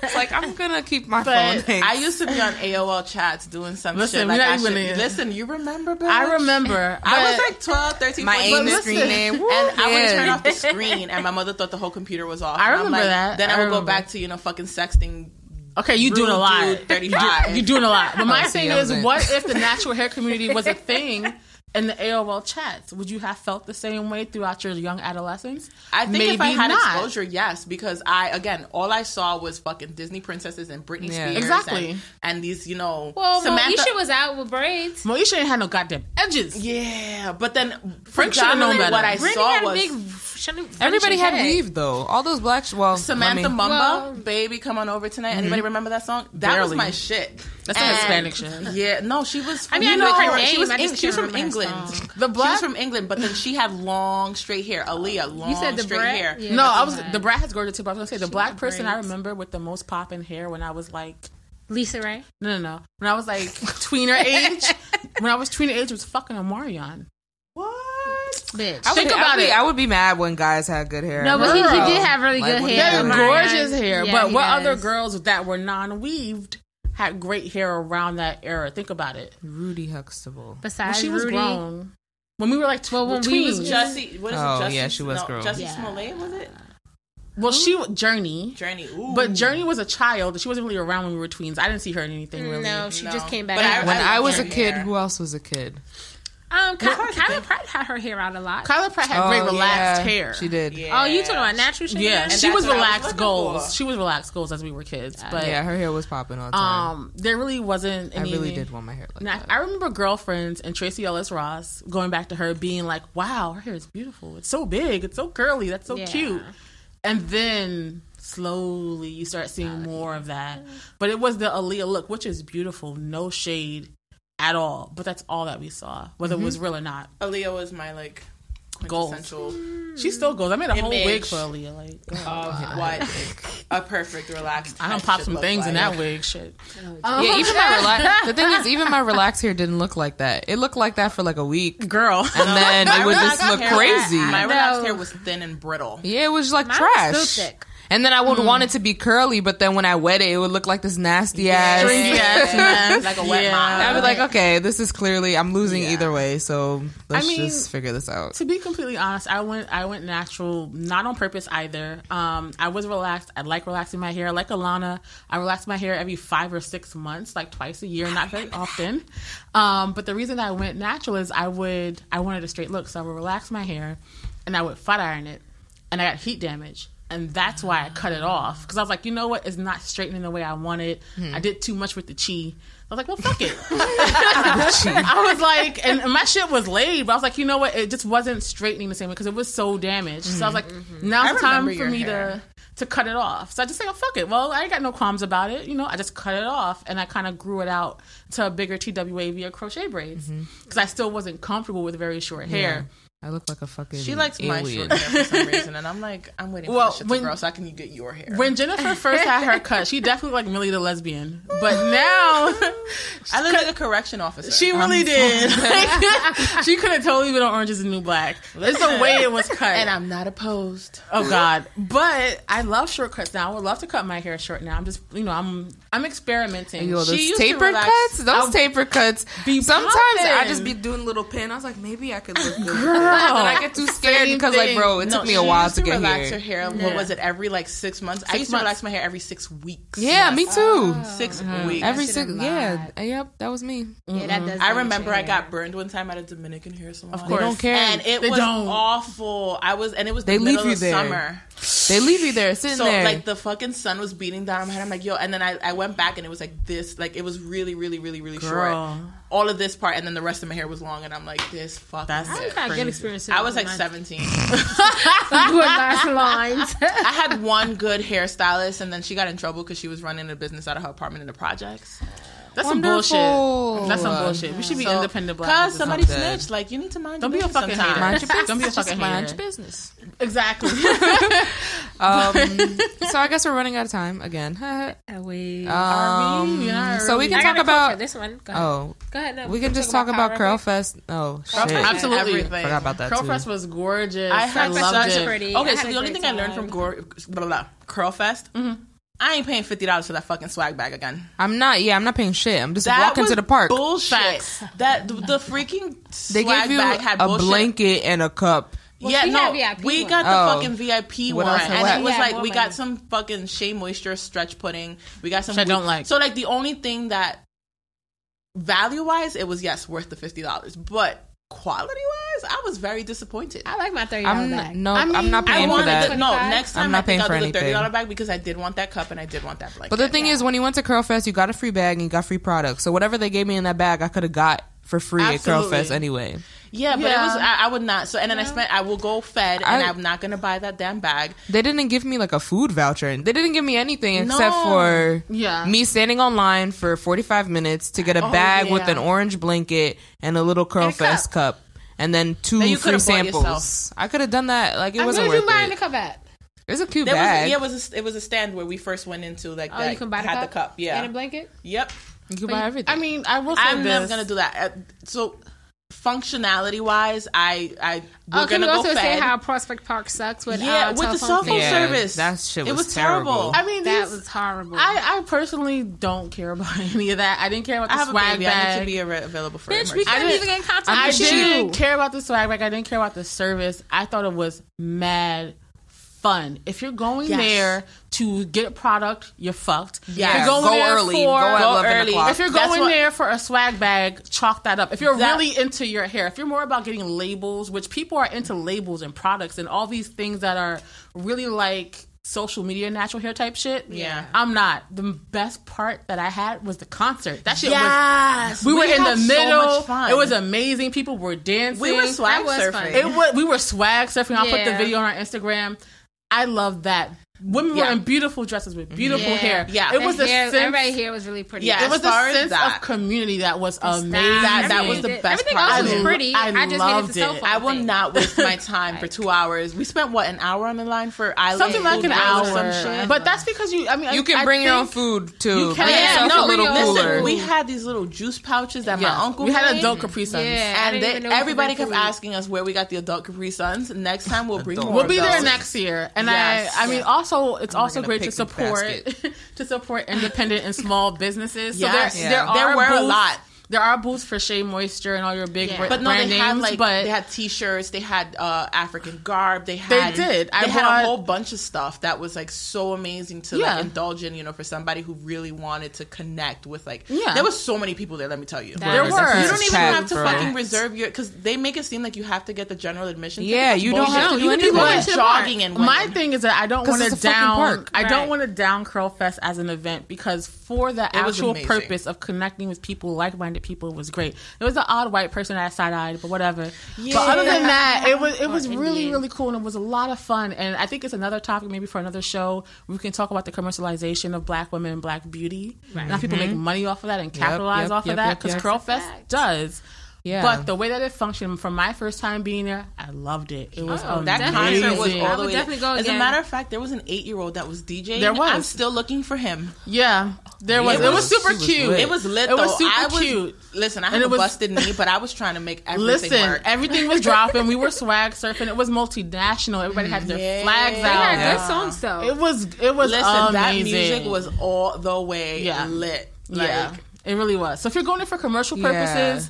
It's like I'm gonna keep my but phone. I used to be on AOL chats doing some listen, shit. Like I should, listen, you remember? Bitch? I remember. I was like 12, 13, my 14. aim screen name, and yeah. I would turn off the screen, and my mother thought the whole computer was off. I remember like, that. Then I, I would go back to you know fucking sexting Okay, you're doing a lot. Thirty five. You're doing a lot. But oh, my thing is, what if the natural hair community was a thing in the AOL chats. Would you have felt the same way throughout your young adolescence? I think Maybe if I had not. exposure, yes, because I again all I saw was fucking Disney princesses and Britney yeah. Spears, exactly, and, and, these you know. Well, Samantha, Moesha was out with braids. Moesha ain't had no goddamn edges. Yeah, but then Frank should have known better. What I Britney saw was. Big, Everybody had weave though. All those black. Sh- well, Samantha Mumba, well, baby, come on over tonight. Mm-hmm. Anybody remember that song? That Barely. was my shit. That's a Hispanic shit. Yeah, no, she was. I mean, you know, her name. She was, she was from England. The black, she was from England, but then she had long straight hair. Aaliyah, long you said the straight Brat? hair. Yeah, no, I was the Brat has gorgeous too. But I was gonna say the black person braids. I remember with the most popping hair when I was like Lisa Ray. No, no, no. When I was like tweener age, when I was tweener age, it was fucking Omarion. What? Bitch. I Think about I would, it. I would be mad when guys had good hair. No, but he, he, did have really like, good hair. gorgeous hair. Yeah, but what does. other girls that were non-weaved had great hair around that era? Think about it. Rudy Huxtable. Besides when she was Rudy, grown. When we were like twelve, when we was Jussie. What is oh, it? Jussie, yeah, she was no, grown. Jussie yeah. Smollett was it? Well, she Jurnee. Jurnee, Ooh. but Jurnee was a child. She wasn't really around when we were tweens. I didn't see her in anything really. No, she no. just came back. But I, when I, I was a kid, hair. who else was a kid? Um, Kyla, Kyla Pratt had her hair out a lot. Kyla Pratt had oh, great relaxed yeah. hair. She did. Yeah. Oh, you talking about natural shit? Yeah, she was relaxed goals. For. She was relaxed goals as we were kids. But yeah, her hair was popping all the time. Um, there really wasn't. Any, I really did want my hair like now, that. I remember girlfriends and Tracee Ellis Ross going back to her being like, "Wow, her hair is beautiful. It's so big. It's so curly. That's so yeah. cute." And then slowly you start seeing more of that. But it was the Aaliyah look, which is beautiful, no shade at all. But that's all that we saw, whether mm-hmm. it was real or not. Aaliyah was my like quintessential. She still goes. I made a whole wig for Aaliyah. Like of what a perfect relaxed. I don't pop some things like. in that wig. Shit. Oh, yeah, even my relax. The thing is, even my relaxed hair didn't look like that. It looked like that for like a week, girl, and then it would just look crazy. My relaxed hair was thin and brittle. Yeah, it was like Mine trash. Was thick. And then I would mm. want it to be curly, but then when I wet it, it would look like this nasty yeah. ass, stringy ass mess, like a wet yeah. mop. I'd be like, okay, this is clearly I'm losing yeah. either way, so let's I mean, just figure this out. To be completely honest, I went I went natural, not on purpose either. Um, I was relaxed. I like relaxing my hair. Like Alana, I relax my hair every five or six months, like twice a year, not very often. Um, but the reason that I went natural is I would I wanted a straight look, so I would relax my hair, and I would flat iron it, and I got heat damage and that's why I cut it off because I was like, you know what, it's not straightening the way I wanted. Hmm. I did too much with the chi. I was like, well, fuck it. I was like, and my shit was laid, but I was like, you know what, it just wasn't straightening the same way because it was so damaged. Mm-hmm. So I was like, mm-hmm. now's the time for me hair. to to cut it off. So I just say, oh, fuck it. Well, I ain't got no qualms about it. You know, I just cut it off and I kind of grew it out to a bigger TWA via crochet braids because mm-hmm. I still wasn't comfortable with very short hair. Yeah. I look like a fucking. She likes alien. my short hair for some reason, and I'm like, I'm waiting well, for shit when, to grow so I can get your hair. When Jennifer first had her cut, she definitely like Millie the lesbian, but now I look like a correction officer. She really um, did. she could have totally been on Orange Is the New Black. It's the way it was cut, and I'm not opposed. Oh God, but I love short cuts now. I would love to cut my hair short now. I'm just, you know, I'm I'm experimenting. Yo, those taper cuts, those I'll taper cuts. Be Sometimes poppin'. I just be doing little pin. I was like, maybe I could look good. I get too scared because, like, bro, it no, took me a while to, to get relax here. her hair. Yeah. What was it? Every like six months. Six I used months. to relax my hair every six weeks. Yeah, yes. me too. Oh. 6 mm-hmm. weeks. Every six. Yeah, yep, that was me. Yeah, that does. I remember I got burned one time at a Dominican hair salon. Of course, they don't care, and it they was don't. awful. I was, and it was the they leave you there. summer. They leave you there sitting so, there. like the fucking sun was beating down on my head. I'm like, yo, and then I, I went back and it was like this, like it was really, really, really, really Girl. short. All of this part, and then the rest of my hair was long, and I'm like, this fuck. That's I good experience. I was like 17. good last lines. I had one good hairstylist, and then she got in trouble because she was running a business out of her apartment in the projects. That's Wonderful. some bullshit. That's some bullshit. We should be so, independent black. Cause somebody snitched. Like you need to mind. Don't be a fucking hater. Mind your business. Don't be a fucking mind your business. Exactly. um, so I guess we're running out of time again. Are we? Um, we? so we can talk about this one. Go oh, go ahead. No, we can just talk about, about Curl Fest. Oh shit! Absolutely. Everything. Forgot about that. Curl too. Fest was gorgeous. I, I loved it. Pretty. Okay, so the only thing I learned from Curl Fest. I ain't paying fifty dollars for that fucking swag bag again. I'm not. Yeah, I'm not paying shit. I'm just that walking to the park. Bullshit. That the, the freaking they gave you a bullshit. blanket and a cup. Well, yeah, no, we got the oh. fucking VIP what one, and it was like we got some fucking Shea Moisture stretch pudding. We got some. Which I don't like. So like the only thing that value wise, it was yes worth the fifty dollars, but quality wise, I was very disappointed. I like my thirty dollar bag. No, I am not paying for that. The, no, next time I'm not I paying for anything. the thirty dollar bag because I did want that cup and I did want that blanket. But the thing yeah. is, when you went to Curl Fest, you got a free bag and you got free products. So whatever they gave me in that bag, I could have got for free Absolutely. at Curl Fest anyway. Yeah, but yeah. it was I, I, would not. So and then yeah. I spent. I will go fed, and I, am not gonna buy that damn bag. They didn't give me like a food voucher, and they didn't give me anything no. except for yeah. me standing online for 45 minutes to get a oh, bag yeah. with an orange blanket and a little Curl Fest cup. cup. And then two free samples. I could have done that. Like it I wasn't worth you buying the cup at? It was a cute there bag. Was, yeah, it was. A, it was a stand where we first went into like. Oh, that, you can buy the had cup? the cup. Yeah, and a blanket. Yep. You can buy everything. I mean, I will. I'm never gonna do that. Uh, so functionality wise, I I we're oh, can we also fed. say how Prospect Park sucks with yeah uh, with the cell phone yeah, service? That shit was, it was terrible. terrible. I mean, that was horrible. I, I personally don't care about any of that. I didn't care about the I swag bag. I need to be available for. Bitch, we couldn't even get in contact. With you. I didn't care about the swag bag. I didn't care about the service. I thought it was mad fun. If you're going yes. there to get a product, you're fucked. Yeah, if you're going go there early. For, go, go early. If you're going what, there for a swag bag, chalk that up. If you're that, really into your hair, if you're more about getting labels, which people are into labels and products and all these things that are really like social media natural hair type shit. Yeah. I'm not. The best part that I had was the concert. That shit yes. was we, we were in the middle. So it was amazing. People were dancing. We were swag surfing. It was we were swag surfing. I'll yeah. put the video on our Instagram. I love that. Women yeah. were in beautiful dresses with beautiful yeah. hair. Yeah, it was the hair, sense, everybody here was really pretty. Yeah, it was a sense that, of community that was amazing. That, that was the best Everything part. Else was pretty. I, I just loved it. I will not waste my time for two hours. We spent what an hour on the line for island something like an hour. But that's because you. I mean, you can I bring your own food too. You can. Yeah, no, a little listen, we had these little juice pouches that my uncle. We had adult Capri Suns, and everybody kept asking us where we got the adult Capri Suns. Next time we'll bring. Them. We'll be there next year, and I. I mean, also it's also great to support to support independent and small businesses. So yes. there, yeah. there, are there were booths, a lot there are booths for Shea Moisture and all your big yeah. but no, brand they names, had like but they had T-shirts, they had uh, African garb, they had they did. I they bought, had a whole bunch of stuff that was like so amazing to yeah. like indulge in. You know, for somebody who really wanted to connect with like. Yeah. There was so many people there. Let me tell you, that there were. You don't even have to fucking reserve your because they make it seem like you have to get the general admission. Yeah, you don't have to do anything. jogging and my thing is that I don't want to down. I don't want to down Curl Fest as an event because for the actual purpose of connecting with people, like-minded people, it was great. It was an odd white person that side eyed, but whatever. Yeah. But other than that, it was it was really really cool and it was a lot of fun. And I think it's another topic maybe for another show. We can talk about the commercialization of Black women and Black beauty. Right. Now people mm-hmm. make money off of that and capitalize yep, yep, off yep, of that because Curl Fest does. Yeah. But the way that it functioned from my first time being there, I loved it. It was oh, that concert was all the way. Definitely go As a matter of fact, there was an eight year old that was DJing. There was. I'm still looking for him. Yeah, there was. It, it was, super cute. Was it was lit. It was super I was, cute. Listen, I had a was, busted knee, but I was trying to make everything listen, work. everything was dropping. We were swag surfing. It was multinational. Everybody had their yeah. flags out. They yeah. good songs though. It was. It was listen, amazing. That music was all the way yeah. lit. Like, yeah. It really was. So if you're going in for commercial purposes,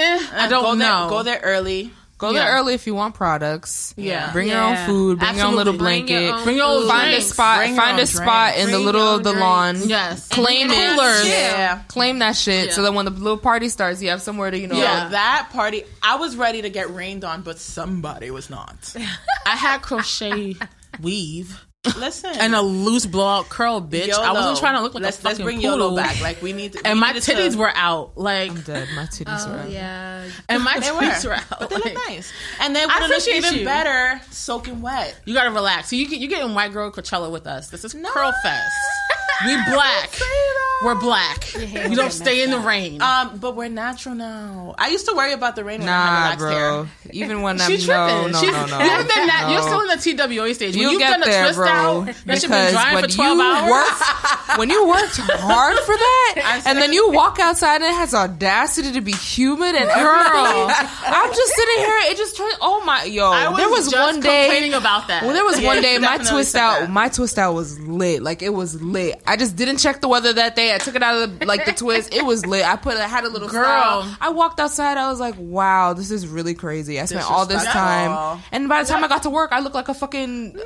Eh, I don't go know. There, go there early. Go yeah. there early if you want products. Yeah. Bring yeah. your own food. Bring Absolutely. your own little blanket. Bring your own find drinks. a spot. Bring find a spot in bring the little of the lawn. Yes. Claim it. Yeah. Claim that shit. Yeah. So that when the little party starts, you have somewhere to you know. Yeah. That party, I was ready to get rained on, but somebody was not. I had crochet weave. Listen, and a loose blowout curl, bitch. YOLO. I wasn't trying to look like let's, a fucking let's bring poodle. YOLO back. Like we need to. And my titties to... were out. Like I'm dead. My titties oh, were out. Yeah, and my titties were. were out. But they like, look nice, and they would look even you. better soaking wet. You gotta relax. So you get you're getting white girl Coachella with us. This is no. Curl Fest. We black. We're black. We don't stay in the rain. Um, but we're natural now. I used to worry about the rain when nah, I had bro. Hair. Even when I'm no, no, She's, no, no, you haven't been that. No. You're still in the TWA stage. When you you've done a there, twist bro, out, that should been drying for twelve hours. Worked, when you worked hard for that, and then you walk outside and it has audacity to be humid and girl, I'm just sitting here. It just turned. Oh my, yo, was there was one day complaining about that. Well, there was yeah, one day my twist out. That. My twist out was lit. Like it was lit. I just didn't check the weather that day. I took it out of the, like the twist. It was lit. I put I had a little girl. Style. I walked outside. I was like, wow, this is really crazy. I spent all this time, and by the time I got to work, I looked like a fucking no,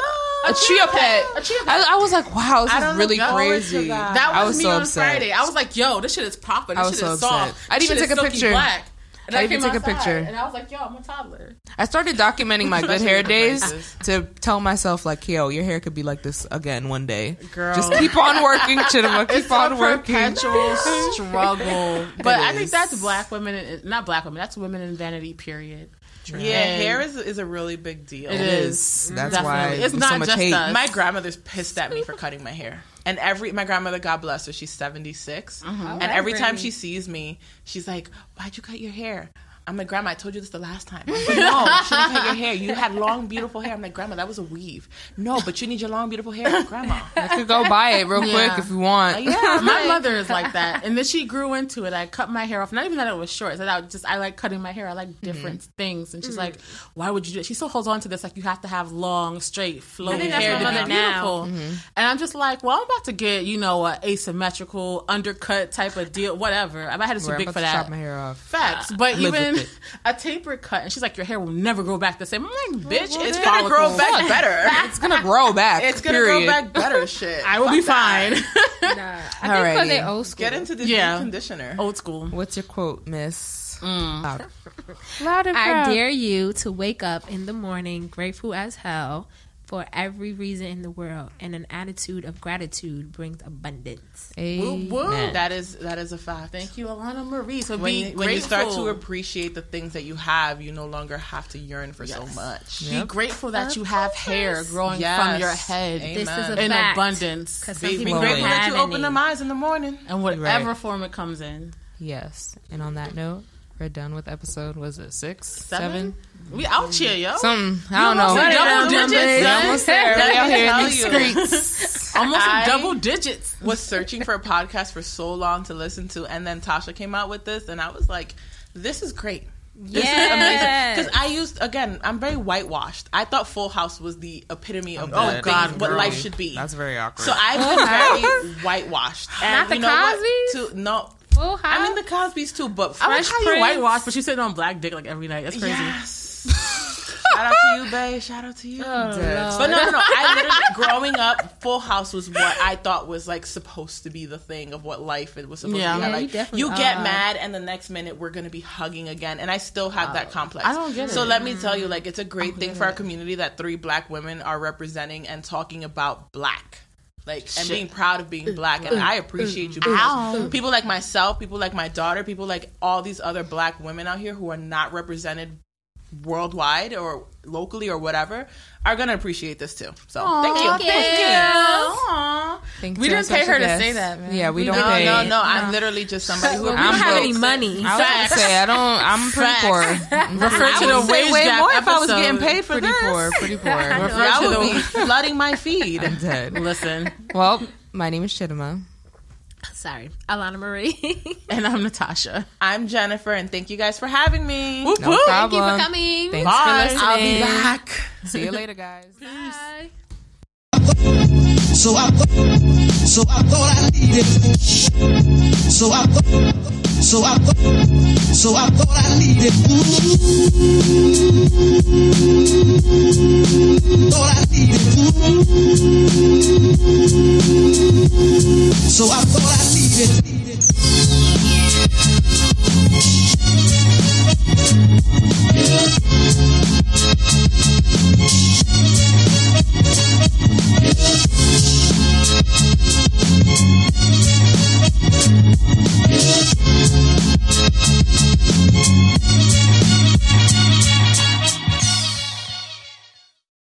a chia pet. A chia pet. I, I, was like, wow, this is really crazy. That. that was, was me so on upset. Friday. I was like, yo, this shit is proper. This I was shit so is upset. soft. I didn't even take a picture. Black. And I, I even take a picture. And I was like, yo, I'm a toddler. I started documenting my good hair days to tell myself, like, yo, your hair could be like this again one day. Girl. Just keep on working, Chidima. Keep it's on a working. perpetual struggle. But I think that's black women, not black women, that's women in vanity, period. True. Yeah, and hair is is a really big deal. It is. That's Definitely. why it's not so much just hate. Us. My grandmother's pissed at me for cutting my hair. And every my grandmother, God bless her, she's seventy six, uh mm-hmm. and every time she sees me, she's like, "Why'd you cut your hair?" I'm like, Grandma, I told you this the last time. Like, no, you shouldn't cut your hair. You had long, beautiful hair. I'm like, Grandma, that was a weave. No, but you need your long, beautiful hair, Grandma. I could go buy it real yeah. quick if you want. Uh, yeah, my mother is like that, and then she grew into it. I cut my hair off. Not even that it was short. So that just I like cutting my hair. I like different mm-hmm. things, and she's mm-hmm. like, Why would you do it? She still holds on to this. Like you have to have long, straight, flowing hair to be beautiful. Mm-hmm. And I'm just like, Well, I'm about to get you know a asymmetrical undercut type of deal, whatever. I had to too big for that. Chop my hair off. Facts, but even a tape taper cut, and she's like, "Your hair will never grow back the same." I'm like, "Bitch, well, it's gonna grow back better. it's gonna grow back. It's gonna period. grow back better. Shit, I will Fuck be fine." nah, I think they old school. Get into the yeah. conditioner. Old school. What's your quote, Miss? Mm. Loud. Loud and I dare you to wake up in the morning grateful as hell for every reason in the world, and an attitude of gratitude brings abundance. Woo, woo. That is that is a fact. Thank you, Alana Marie. So when, you, when you start to appreciate the things that you have, you no longer have to yearn for yes. so much. Yep. Be grateful that of you have course. hair growing yes. from your head. Amen. This is a in fact. abundance. Be, be grateful that you open them eyes in the morning, and whatever right. form it comes in. Yes. And on that note, we're done with episode. Was it six, seven? seven? We out here, yo. Some I don't know. Double digits. We almost there. We out here in the streets. almost double digits. Was searching for a podcast for so long to listen to, and then Tasha came out with this, and I was like, "This is great." This yes. is amazing because I used again. I'm very whitewashed. I thought Full House was the epitome of oh god, what life should be. That's very awkward. So I've been uh-huh. very whitewashed. And Not the Cosby's. To, no, Full House. I mean the Cosby's too, but Fresh I like how you whitewash, but you sitting on black dick like every night. That's crazy. Yes. Shout out to you, babe. Shout out to you. Oh, but no, no, no. I literally, growing up, Full House was what I thought was like supposed to be the thing of what life it was supposed yeah. to be. Yeah, like, you, you get mad, and the next minute we're gonna be hugging again, and I still have that oh. complex. I don't get it. So let me tell you, like, it's a great oh, thing for our community that three black women are representing and talking about black like and being proud of being black and i appreciate you because people like myself people like my daughter people like all these other black women out here who are not represented worldwide or locally or whatever are gonna appreciate this too. So Aww, thank you, thank you. Thank we didn't pay her to say that. Man. Yeah, we, we don't. No, pay. no, no. I'm literally just somebody who. well, we don't have any money. I was gonna say I don't. I'm pretty poor. Refer to the wage way more if I was getting paid for pretty this. poor, pretty poor. Refer I would be flooding my feed. I'm dead. Listen. Well, my name is Chidima. Sorry, Alana Marie. and I'm Natasha. I'm Jennifer, and thank you guys for having me. Whoop, no whoop. problem. Thank you for coming. Thanks Bye. for listening. I'll be back. See you later, guys. Bye. So I thought, so I thought so I thought, so I thought I needed. Ooh, thought I needed. Ooh, so I thought I needed. Thank